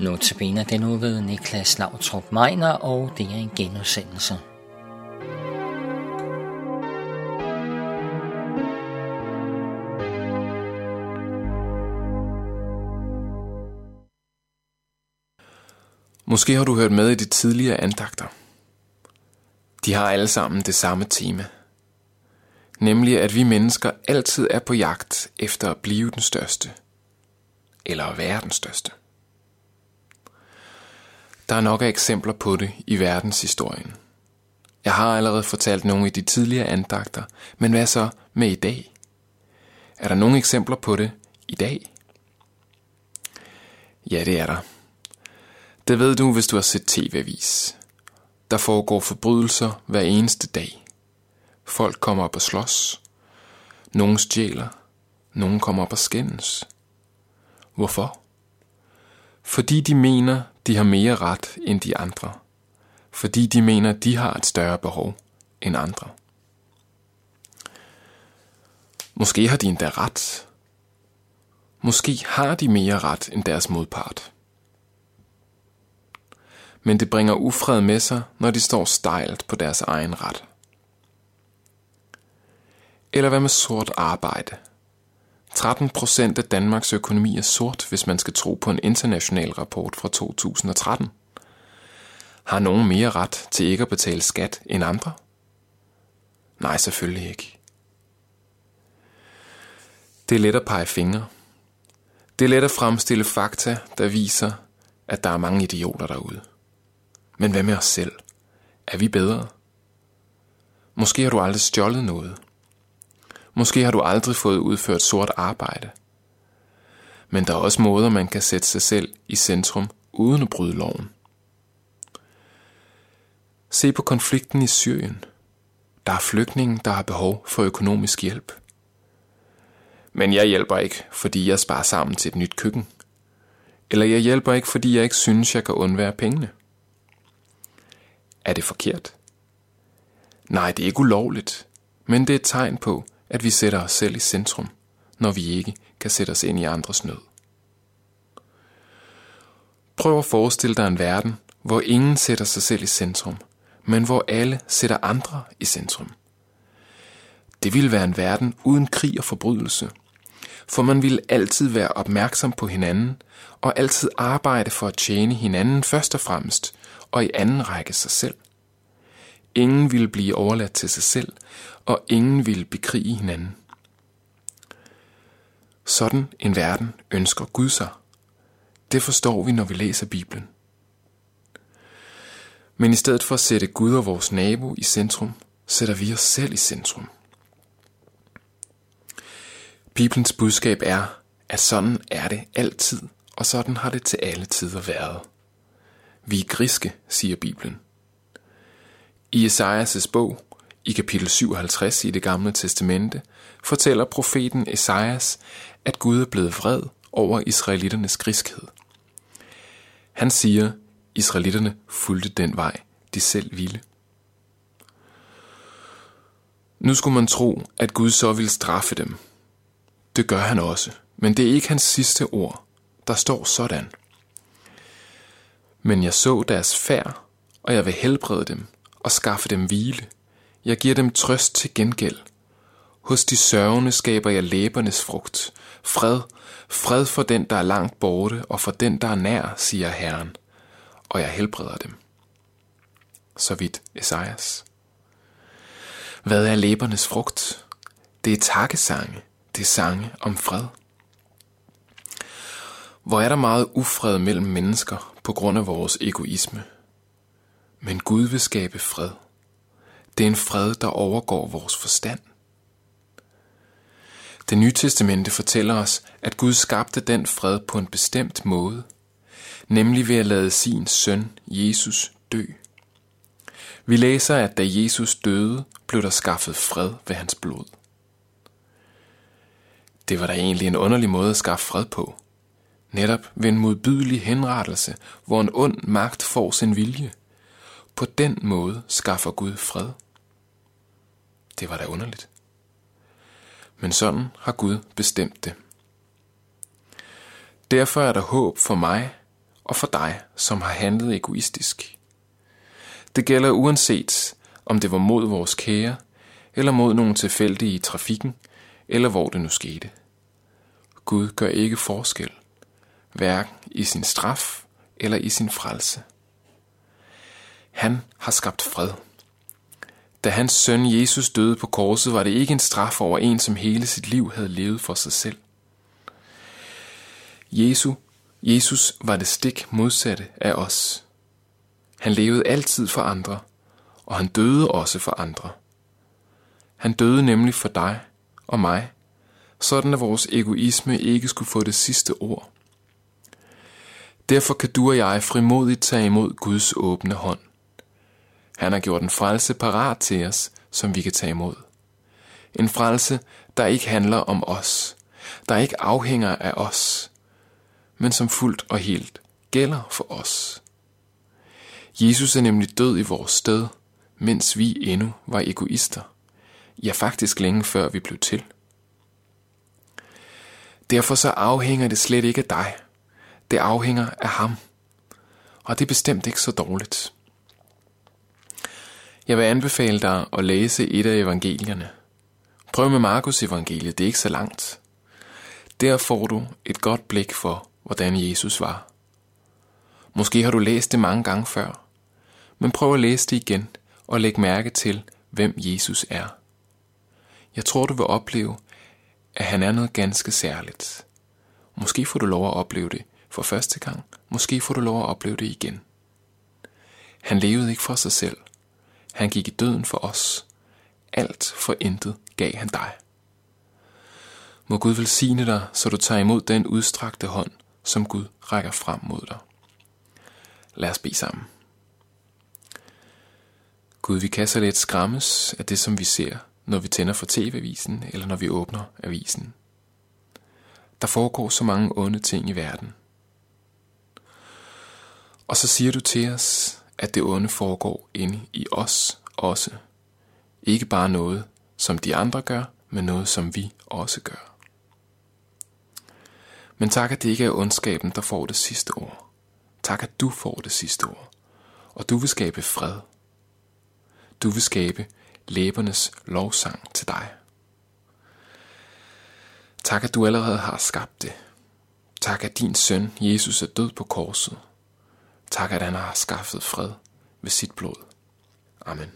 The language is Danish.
Notabene den nu ved Niklas Lautrup Meiner, og det er en genudsendelse. Måske har du hørt med i de tidligere andagter. De har alle sammen det samme tema. Nemlig at vi mennesker altid er på jagt efter at blive den største. Eller at være den største. Der er nok af eksempler på det i verdenshistorien. Jeg har allerede fortalt nogle i de tidligere andagter, men hvad så med i dag? Er der nogle eksempler på det i dag? Ja, det er der. Det ved du, hvis du har set tv-avis. Der foregår forbrydelser hver eneste dag. Folk kommer op og slås. Nogle stjæler. Nogle kommer op og skændes. Hvorfor? Fordi de mener, de har mere ret end de andre. Fordi de mener, de har et større behov end andre. Måske har de endda ret. Måske har de mere ret end deres modpart. Men det bringer ufred med sig, når de står stejlt på deres egen ret. Eller hvad med sort arbejde? 13 procent af Danmarks økonomi er sort, hvis man skal tro på en international rapport fra 2013. Har nogen mere ret til ikke at betale skat end andre? Nej, selvfølgelig ikke. Det er let at pege fingre. Det er let at fremstille fakta, der viser, at der er mange idioter derude. Men hvad med os selv? Er vi bedre? Måske har du aldrig stjålet noget – Måske har du aldrig fået udført sort arbejde. Men der er også måder, man kan sætte sig selv i centrum uden at bryde loven. Se på konflikten i Syrien. Der er flygtninge, der har behov for økonomisk hjælp. Men jeg hjælper ikke, fordi jeg sparer sammen til et nyt køkken. Eller jeg hjælper ikke, fordi jeg ikke synes, jeg kan undvære pengene. Er det forkert? Nej, det er ikke ulovligt, men det er et tegn på, at vi sætter os selv i centrum, når vi ikke kan sætte os ind i andres nød. Prøv at forestille dig en verden, hvor ingen sætter sig selv i centrum, men hvor alle sætter andre i centrum. Det ville være en verden uden krig og forbrydelse, for man ville altid være opmærksom på hinanden og altid arbejde for at tjene hinanden først og fremmest, og i anden række sig selv. Ingen ville blive overladt til sig selv, og ingen ville bekrige hinanden. Sådan en verden ønsker Gud sig. Det forstår vi, når vi læser Bibelen. Men i stedet for at sætte Gud og vores nabo i centrum, sætter vi os selv i centrum. Bibelens budskab er, at sådan er det altid, og sådan har det til alle tider været. Vi er griske, siger Bibelen. I Esajas' bog, i kapitel 57 i det gamle testamente, fortæller profeten Esajas, at Gud er blevet vred over israelitternes griskhed. Han siger, israelitterne fulgte den vej, de selv ville. Nu skulle man tro, at Gud så ville straffe dem. Det gør han også, men det er ikke hans sidste ord. Der står sådan. Men jeg så deres færd, og jeg vil helbrede dem og skaffe dem hvile. Jeg giver dem trøst til gengæld. Hos de sørgende skaber jeg læbernes frugt. Fred, fred for den, der er langt borte, og for den, der er nær, siger Herren. Og jeg helbreder dem. Så vidt Esajas. Hvad er læbernes frugt? Det er takkesange. Det er sange om fred. Hvor er der meget ufred mellem mennesker på grund af vores egoisme. Men Gud vil skabe fred. Det er en fred, der overgår vores forstand. Det nye testamente fortæller os, at Gud skabte den fred på en bestemt måde, nemlig ved at lade sin søn, Jesus, dø. Vi læser, at da Jesus døde, blev der skaffet fred ved hans blod. Det var da egentlig en underlig måde at skaffe fred på. Netop ved en modbydelig henrettelse, hvor en ond magt får sin vilje. På den måde skaffer Gud fred. Det var da underligt. Men sådan har Gud bestemt det. Derfor er der håb for mig og for dig, som har handlet egoistisk. Det gælder uanset, om det var mod vores kære, eller mod nogen tilfældige i trafikken, eller hvor det nu skete. Gud gør ikke forskel, hverken i sin straf eller i sin frelse. Han har skabt fred. Da hans søn Jesus døde på korset, var det ikke en straf over en, som hele sit liv havde levet for sig selv. Jesus, Jesus var det stik modsatte af os. Han levede altid for andre, og han døde også for andre. Han døde nemlig for dig og mig, sådan at vores egoisme ikke skulle få det sidste ord. Derfor kan du og jeg frimodigt tage imod Guds åbne hånd. Han har gjort en frelse parat til os, som vi kan tage imod. En frelse, der ikke handler om os, der ikke afhænger af os, men som fuldt og helt gælder for os. Jesus er nemlig død i vores sted, mens vi endnu var egoister. Ja, faktisk længe før vi blev til. Derfor så afhænger det slet ikke af dig. Det afhænger af ham. Og det er bestemt ikke så dårligt. Jeg vil anbefale dig at læse et af evangelierne. Prøv med Markus evangeliet, det er ikke så langt. Der får du et godt blik for, hvordan Jesus var. Måske har du læst det mange gange før, men prøv at læse det igen og læg mærke til, hvem Jesus er. Jeg tror, du vil opleve, at han er noget ganske særligt. Måske får du lov at opleve det for første gang, måske får du lov at opleve det igen. Han levede ikke for sig selv. Han gik i døden for os. Alt for intet gav han dig. Må Gud velsigne dig, så du tager imod den udstrakte hånd, som Gud rækker frem mod dig. Lad os bede sammen. Gud, vi kan så lidt skræmmes af det, som vi ser, når vi tænder for tv-avisen eller når vi åbner avisen. Der foregår så mange onde ting i verden. Og så siger du til os, at det onde foregår inde i os også. Ikke bare noget, som de andre gør, men noget, som vi også gør. Men tak, at det ikke er ondskaben, der får det sidste ord. Tak, at du får det sidste ord. Og du vil skabe fred. Du vil skabe læbernes lovsang til dig. Tak, at du allerede har skabt det. Tak, at din søn, Jesus, er død på korset. Tak, at han har skaffet fred ved sit blod. Amen.